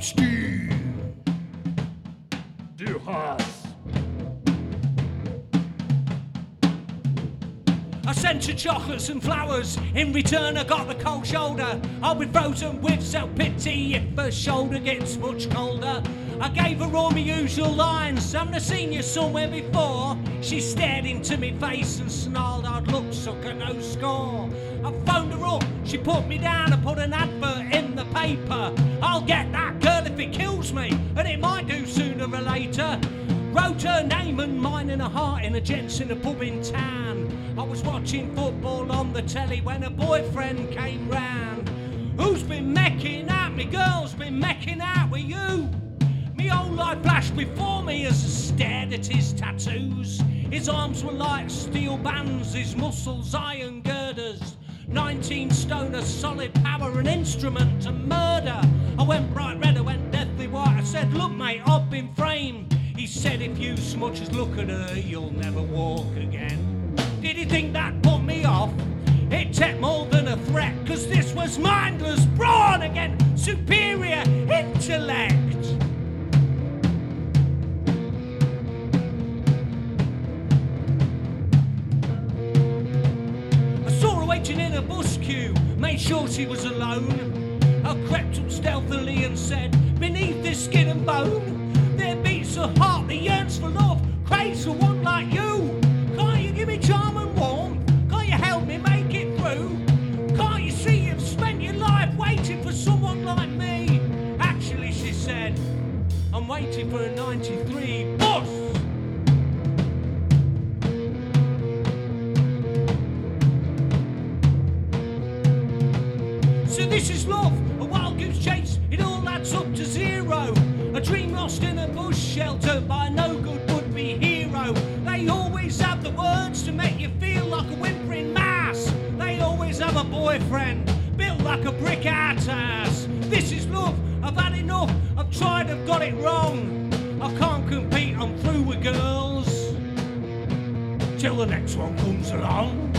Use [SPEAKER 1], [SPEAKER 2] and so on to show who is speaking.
[SPEAKER 1] Du.
[SPEAKER 2] I sent her chocolates and flowers. In return, I got the cold shoulder. I'll be frozen with self pity if her shoulder gets much colder. I gave her all my usual lines. Haven't I seen you somewhere before? She stared into me face and snarled, I'd look sucker, no score. I phoned her up, she put me down, I put an advert in the paper. I'll get that me, and it might do sooner or later. Wrote her name and mine in a heart in a gents in a pub in town. I was watching football on the telly when a boyfriend came round. Who's been mecking out? Me girl's been mecking out with you. Me old life flashed before me as I stared at his tattoos. His arms were like steel bands, his muscles iron girders. 19 stone a solid power, an instrument to murder. I went bright red, I went I said, Look, mate, I've been framed. He said, If you so much as look at her, you'll never walk again. Did he think that put me off? It took more than a threat, cause this was mindless brawn again, superior intellect. I saw her waiting in a bus queue, made sure she was alone. I crept up stealthily and said, skin and bone, there beats a heart that yearns for love, craves for one like you. Can't you give me charm and warmth? Can't you help me make it through? Can't you see you've spent your life waiting for someone like me? Actually, she said, I'm waiting for a 93 bus. So this is love, a wild goose chase, words to make you feel like a whimpering mass. They always have a boyfriend built like a brick outhouse. This is love, I've had enough, I've tried, I've got it wrong. I can't compete, I'm through with girls. Till the next one comes along.